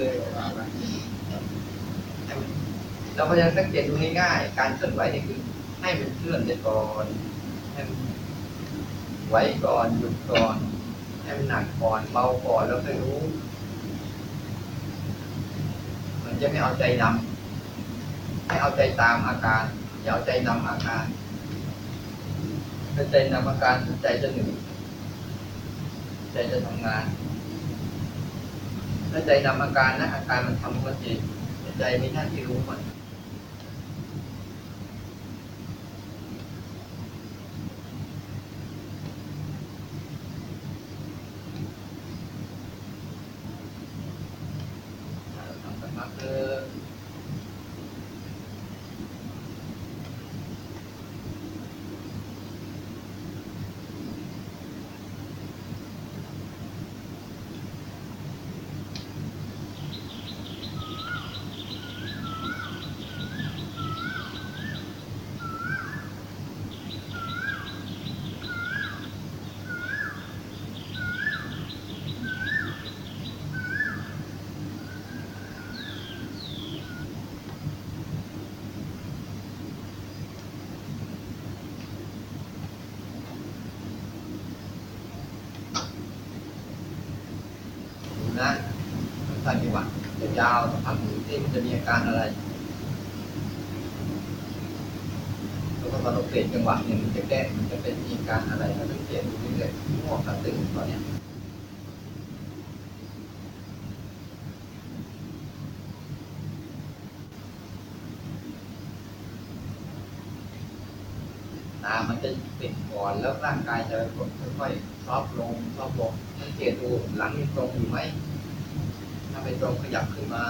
เราพยายามสังเกตดูง่ายๆการเคลื่อนไหวนี่คือให้มันเคลื่อนไปก่อนให้มันไหวก่อนหยุดก่อนให้มันหนักก่อนเบาก่อนแล้วค่อยรู้มันจะไม่เอาใจนำให้เอาใจตามอาการอย่าเอาใจนำอาการถ้าใจนำอาการใจจะหนื่อยใจจะทำงานถ้าใจนำอาการนะอาการมันทำมันเองแต่ใจมีหน้าที่รู้มัน ทำกันมาคือดูนะ สร้างจังหวะยาวสักพักหนึ่งที่มันจะมีอาการอะไรแล้วก็ตอนเราเปลี่ยนจังหวะเนี่ยมันจะแก้มันจะเป็นอาการอะไรเราต้องเปลี่ยนดูเรื่อยๆง่วงกับตื่นตอนเนี้ยตามันจะปิดก่อนแล้วร่างกายจะค่อยๆซอฟลงซอฟต์ลงสังเกตดูหลังยังตรงอยู่ไหม ไม่ตรงขยับขึ้นมา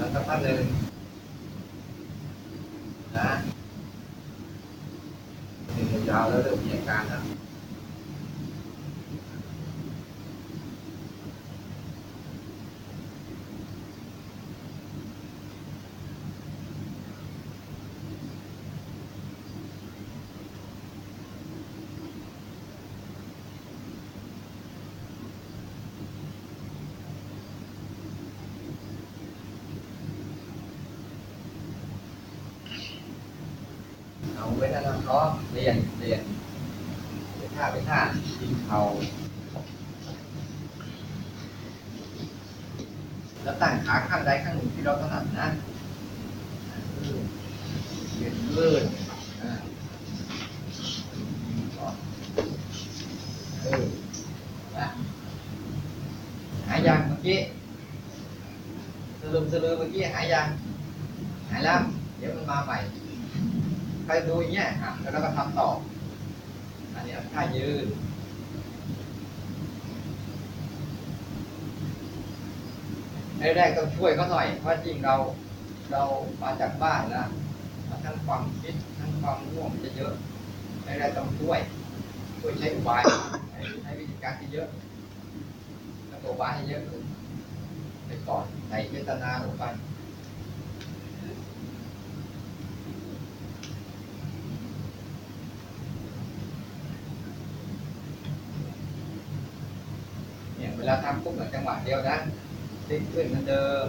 แล้วสักพักหนึ่งนะหนึ่งยาวๆแล้วเริ่มมีอาการแล้วเอา ไว้นั่นนะท้องเรียนเรียนเป็นท่าเป็นท่ายิงเขาแล้วตั้งขาข้างใดข้างหนึ่งที่เราถนัดนะยืนลื่นอ่าเออนะหายยังเมื่อกี้สลืมสลืมเมื่อกี้หายยังหายแล้ว เดี๋ยวมันมาใหม่ ใครดูอย่างเงี้ยอะแล้วเราก็ทำต่อ อันนี้ท่ายืนแรกๆต้องช่วยเขาหน่อยเพราะจริงเราเรามาจากบ้านแล้วทั้งความคิดทั้งความง่วงมันจะเยอะแรกๆต้องช่วยช่วยใช้อุบายใช้ใช้วิธีการที่เยอะแล้วก็อุบายให้เยอะขึ้นไปก่อนใส่เจตนาลงไป เวลาทำปุ๊บจังหวะเดียวนะติ๊กขึ้นเหมือนเดิม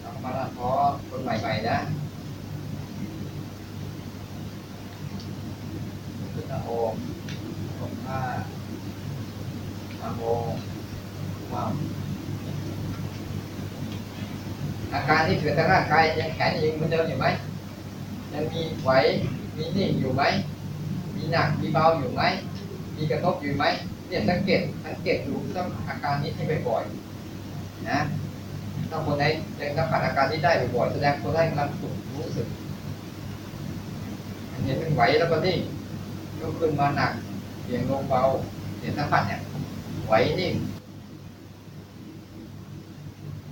เอามาละพอคนใหม่ๆนะขึ้นตะโอมลงผ้าตะโอมว้าวอาการที่เกิดทางร่างกายยังแข็งยังเหมือนเดิมอยู่ไหมยังมีไหวมีนิ่งอยู่ไหมมีหนักมีเบาอยู่ไหมมีกระทบอยู่ไหม เนี่ยสังเกตสังเกตดูต้องอาการนี้ให้บ่อยๆนะถ้าคนไหนยังสัมผัสอาการนี้ได้บ่อยๆแสดงคนนั้กำลังฝึกรู้สึกเห็นมันไหวแล้วก็นิ่ยกขึ้นมาหนักเสียงลงเบาเห็นสัมผัสเนี่ยไหวนิ่ง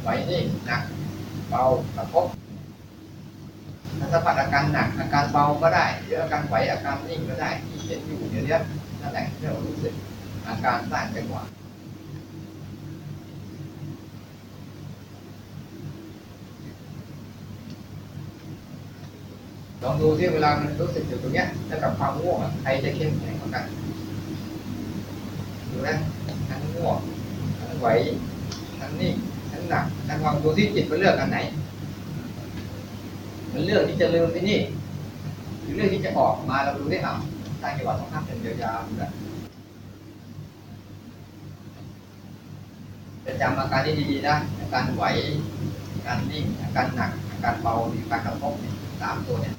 ไหวนิ่งหนักเบากระทบถ้าสัมผัสอาการหนักอาการเบาก็ได้หรืออาการไหวอาการนิ่งก็ได้ที่เห็นอยู่เดี๋ยวนี้นั่นแหละที่เรารู้สึก อาการสร้างจังหวะลองดูที่เวลามันรู้สึกอยู่ตรงเนี้ยแล้วกับความง่วงใครจะเข้มแข็งกว่ากันดูนะทั้งง่วงทั้งไหวทั้งนิ่งทั้งหนักทั้งความดูที่จิตมันเลือกอันไหน มันเลือกที่จะลืมที่นี่หรือเลือกที่จะออกมาเราดูได้เอาสร้างจังหวะต้องทำเป็นยาวๆดูนะ จะจำอาการนี้ดีๆนะอาการไหวอาการนิ่งอาการหนักอาการเบาอการกระทบสามตัวเนี่ย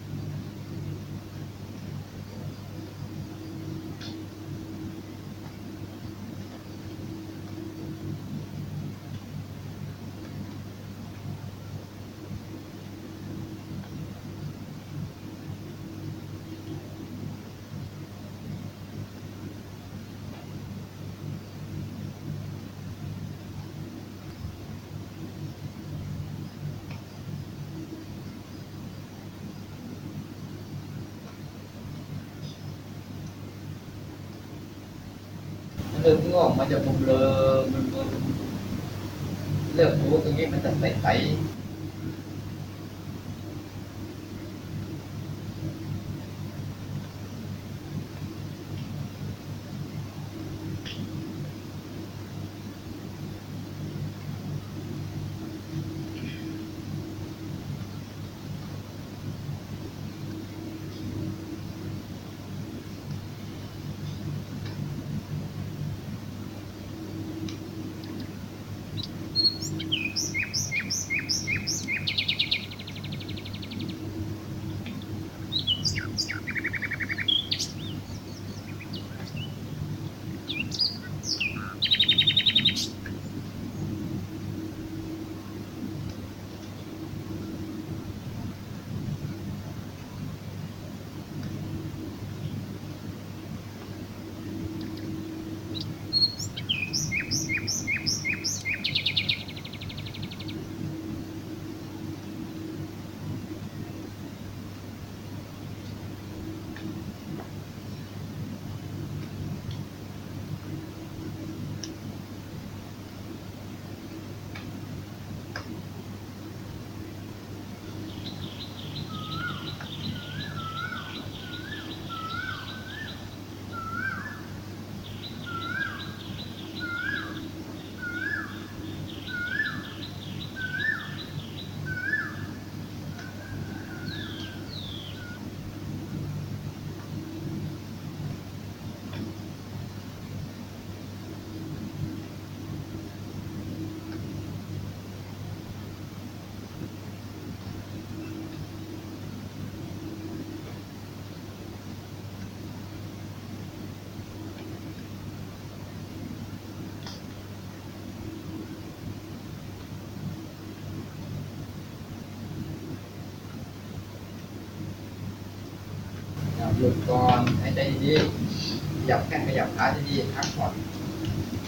หยุดก่อนหายใจดีๆขยับแข้งขยับขาดีๆพักผ่อน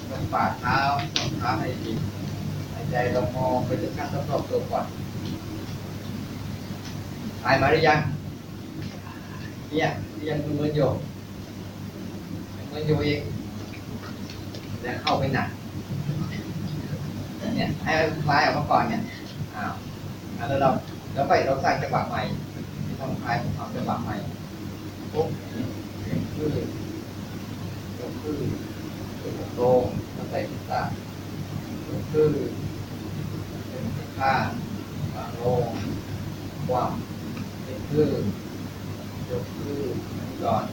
ตรงฝ่าเท้าตรงเท้าให้ดีหายใจลงมองไปถึงขั้นรอบๆตัวก่อนหายมาหรือยังเนี่ยยังมึนอยู่มึนอยู่อีกแล้วเข้าไปหนักเนี่ยให้มันคลายออกมาก่อนเนี่ยอ้าวแล้วเราแล้วไปเราสร้างจังหวะใหม่ที่ต้องคลายของจังหวะใหม่ ปุ๊บยกขึ้นยกขึ้นยกลงแล้วใส่ศีรษะยกขึ้นเป็นข้างวางโลความยกขึ้นยกขึ้นก่อน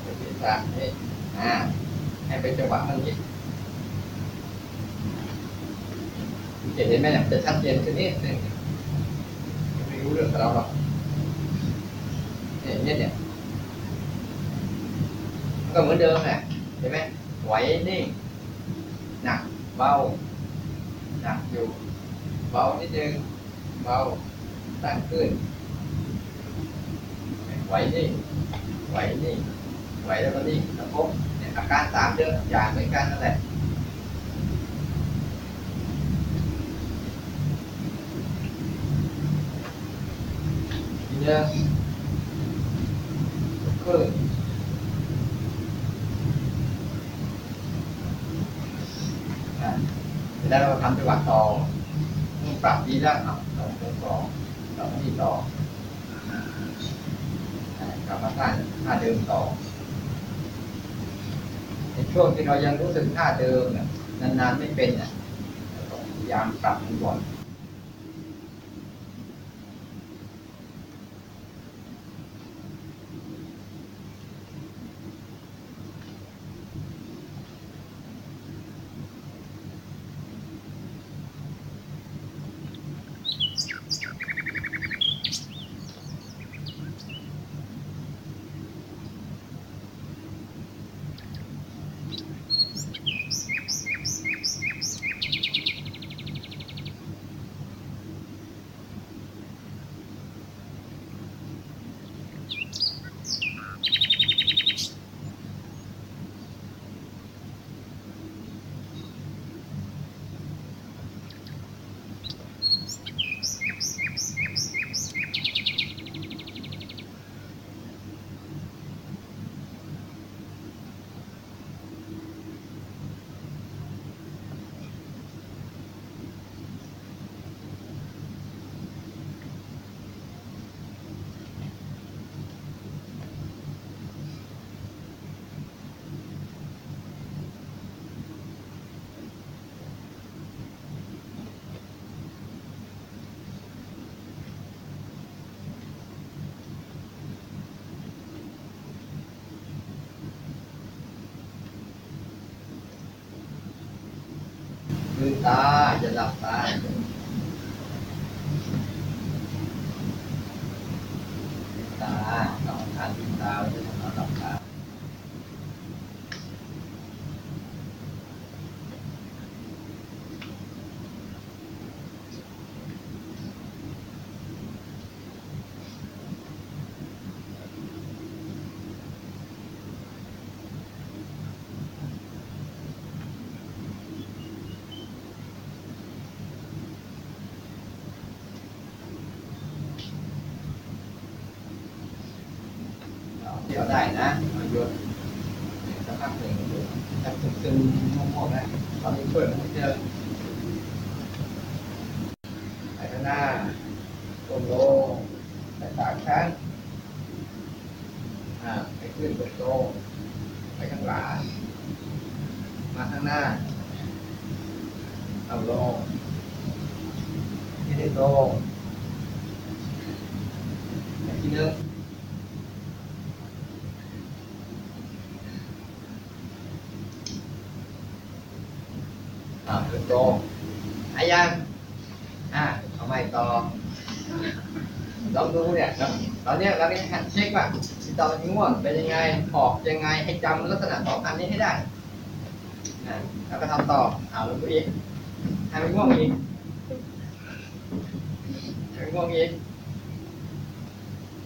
ใส่ศีรษะนี่อ่าให้เป็นจังหวะมันนี้จะเห็นไหมเนี่ยจะชัดเจนขึ้นนิดนึงไม่รู้เรื่องกับเราหรอก เนี่ยเนี่ยเนี่ยมันก็เหมือนเดิมแหละเห็นไหมไหวนิ่งหนักเบาหนักอยู่ เบานิดนึงเบาตั้งขึ้นไหวนิ่งไหวนิ่งไหวแล้วก็นิ่งแล้วพบเนี่ยอาการสามเดิมอย่างเหมือนกันนั่นแหละที เนี้ยขึ้นอะแล้วเราทำจังหวะต่อปรับดีแล้วอะต่อต่อต่อต่อที่ต่อกลับมาท่าท่าเดิมต่อในช่วงที่เรายังรู้สึกท่าเดิมเนี่ยนานๆไม่เป็นเราต้องพยายามปรับมันก่อน อ่าถูกตรงอายังอ่าเอาใหม่ต่อลองดูเนี่ยตอนนี้เราเนี่ยหัดเช็คว่าที่ตอนง่วงเป็นยังไงออกยังไงให้จำลักษณะสองอันนี้ให้ได้นะแล้วก็ทำต่อเอาลงไปอีกให้มันง่วงอีกให้มันง่วงอีก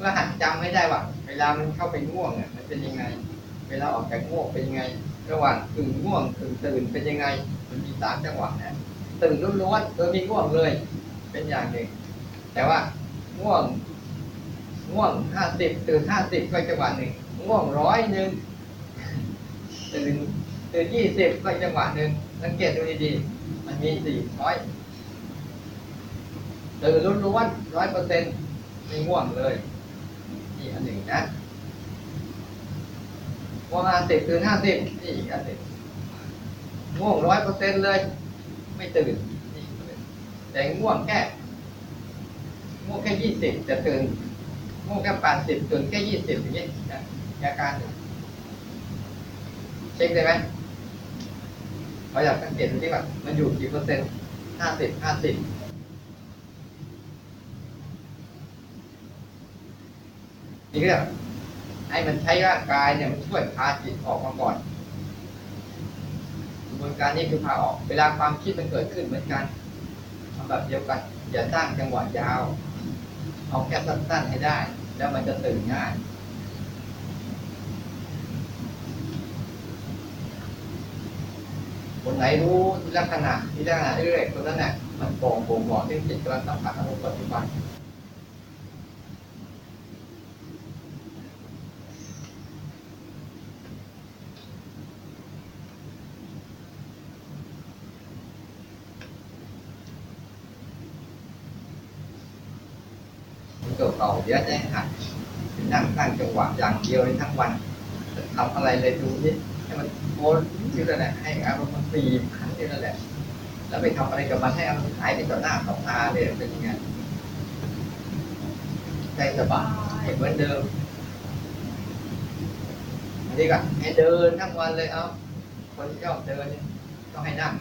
แล้วหัดจำให้ได้ว่าเวลามันเข้าไปง่วงเนี่ยมันเป็นยังไง เวลาออกจากง่วงเป็นยังไง ระหว่างกึ่งง่วงกึ่งตื่นเป็นยังไง สามจังหวะนะตื่นล้วนๆโดยมีง่วงเลย เป็นอย่างหนึ่ง แต่ว่าง่วง ง่วงห้าสิบตื่นห้าสิบก็จังหวะหนึ่งง่วงร้อยหนึ่งตื่นตื่นยี่สิบก็จังหวะหนึ่งสังเกตดูดีๆมันมีสี่ร้อยตื่นล้วนๆร้อยเปอร์เซ็นต์ไม่ง่วงเลยนี่อันหนึ่งนะง่วงห้าสิบตื่นห้าสิบนี่อีกอันหนึ่ง ง่วงร้อยเปอร์เซ็นต์เลย ไม่ตื่น แต่ง่วงแค่ง่วงแค่ยี่สิบแต่ตื่นง่วงแค่แปดสิบตื่นแค่ยี่สิบอย่างนี้นะอาการเช็คได้ไหมเราอยากสังเกตดูที่ว่ามันอยู่กี่เปอร์เซ็นต์ห้าสิบห้าสิบนี่ก็ให้มันใช้ร่างกายเนี่ยมันช่วยพาจิตออกมาก่อน วนการนี้คือพาออก เวลาความคิดมันเกิดขึ้นเหมือนกันทำแบบเดียวกัน อย่าสร้างจังหวะยาว เอาแค่สั้นๆให้ได้ แล้วมันจะตื่นง่ายคนไหนรู้ลักษณะที่ลักษณะเรื่อยๆคนนั้นน่ะมันโปร่งโปร่งบอกที่จิตกำลังสัมผัสอารมณ์ปัจจุบัน เก่าเยวจะให้หัดนั่งตั้งจังหวะอย่างเดียวเลยทั้งวันทำอะไรเลยดูนี่ให้มันโอนที่นั่นแหละให้อารมณ์มันปีขันที่นั่นแหละแล้วไปทำอะไรกับมันให้อารมณ์หายไปต่อหน้าต่อตาเลยเป็นยังไงใจสบายเหมือนเดิมอันนี้ก็ให้เดินทั้งวันเลยเอาคนที่ชอบเดินเนี่ยต้องให้นั่ง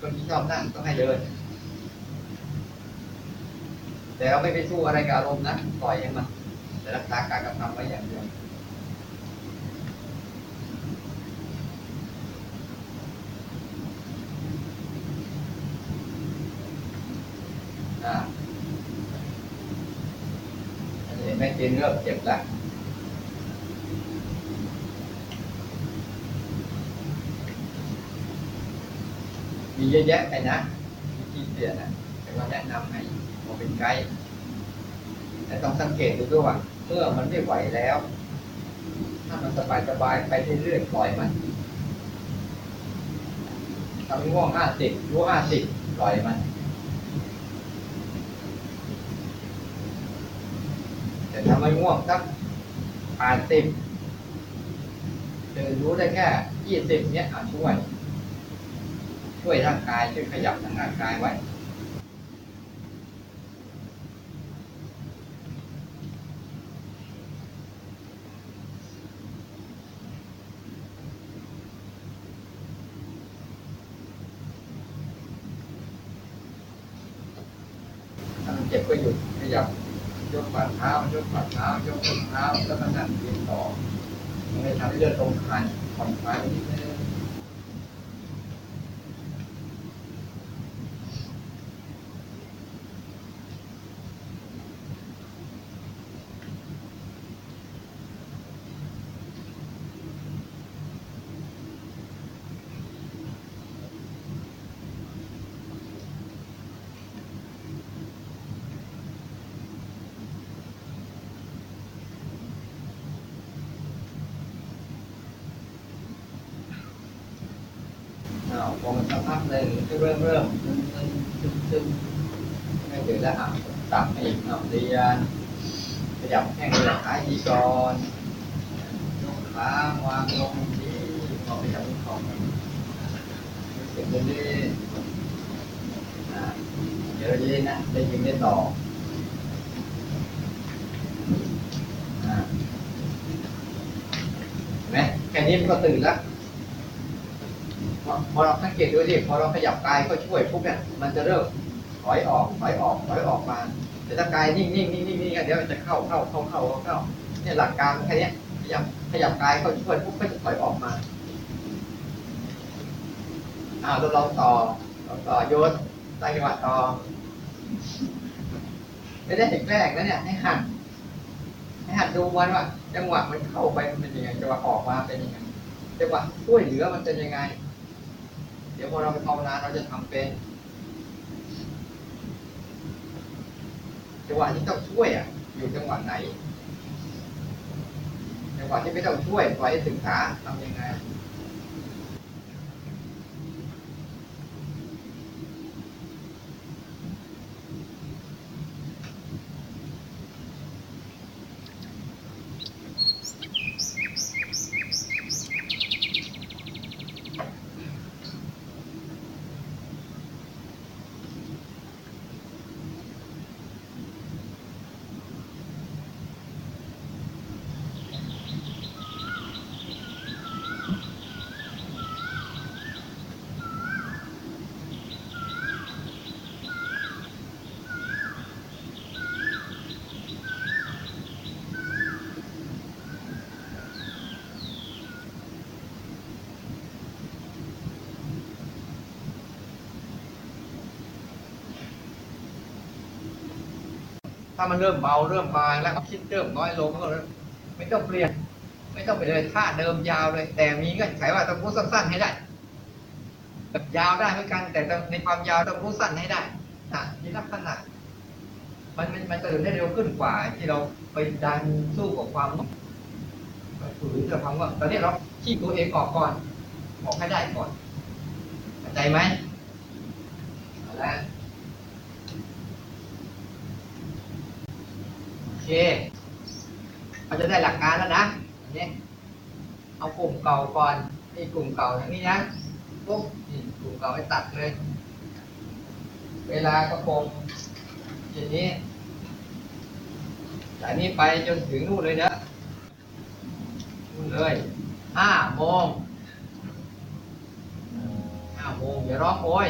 คนที่ชอบนั่งต้องให้เดิน แต่เราไม่ไปสู้อะไรกับอารมณ์นะปล่อยให้มันแต่รักษาการกระทำไว้อย่างเดียวอ่าอันนี้แม่จีนเริ่มเจ็บแล้วมีเยอะแยะไปนะที่เสียนะแต่ว่าแนะนำให้ เป็นไกด์แต่ต้องสังเกตดูด้วยว่าเมื่อมันไม่ไหวแล้ว ถ้ามันสบายสบายๆไปเรื่อยๆปล่อยมันทำง่วงห้าสิบรู้ห้าสิบปล่อยมัน แต่ทำไมง่วงสักแปดสิบตื่นรู้ได้แค่ยี่สิบเนี้ยอะช่วย ช่วยร่างกายช่วยขยับทางร่างกายไว้ จ็บก็หยุดขยับยกฝ่าเท้ายกฝ่าเท้ายกฝ่าเท้าแล้วก็นั่งยืนต่อมันเลยทำให้เลือดตรงคลายผ่อนคลายนิดนึง อ้าวพอมันสักพักหนึ่งก็เริ่มเริ่มซึมซึมซึมซึมไม่ถึงแล้วอะตับอีกเอาเรียนขยับแข้งขยับขาอีกก่อนยกขาวางลงที่พอขยับที่คอรู้สึกเรื่อยๆอ่าเดี๋ยวเราจะได้นะได้ยินได้ต่ออ่าเห็นไหมแค่นี้มันก็ตื่นแล้ว พอเราสังเกตดูดิพอเราขยับกายก็ช่วยปุ๊บเนี่ยมันจะเริ่มถอยออกถอยออกถอยออกมาแต่ถ้ากายนิ่งนิ่งนิ่งนิ่งนิ่งเดี๋ยวมันจะเข้าเข้าเข้าเข้าเข้าเนี่ยหลักการแค่นี้ขยับขยับกายก็ช่วยปุ๊บก็จะถอยออกมาอ้าเราลองต่อต่อโยนตั้งจังหวต่อไม่ได้เห็นแรกนะเนี่ยให้หัดให้หัดดูมันว่า จังหวะมันเข้าไปมันเป็นยังไงจังหวะออกมาเป็นยังไงจังหวะช่วยเหลือมันเป็นยังไง เดี๋ยวพอเราไปภาวนาเราจะทำเป็นจังหวะที่ต้องช่วยอะ อยู่จังหวะไหนจังหวะที่ไม่ต้องช่วยปล่อยให้ถึงขาทำยังไง ถ้ามันเริ่มเบาเริ่มบางแล้วคิดเริ่มน้อยลงก็ไม่ต้องเปลี่ยน ไม่ต้องไปเลยท่าเดิมยาวเลย แต่มีเงื่อนไขว่าต้องพูดสั้นๆให้ได้แบบยาวได้เหมือนกัน แต่ในความยาวต้องพูดสั้นให้ได้อะมีลักษณะมันมันมันจะเดินได้เร็วขึ้นกว่า ที่เราไปดันสู้กับความฝืนกับความว่าตอนนี้เราขี้ตัวเองออกก่อนออกให้ได้ก่อนเข้าใจไหมเอาละ โอ เคเราจะได้หลักการแล้วนะอันนี้เอากลุ่มเก่าก่อนนี่กลุ่มเก่าอย่างนี้นะปุ๊บนี่กลุ่มเก่าไปตัดเลย เวลาก็คงอย่างนี้จากนี้ไปจนถึงนู่นเลยนะนู่นเลยห้าโมงห้าโมงอย่าร้องโอย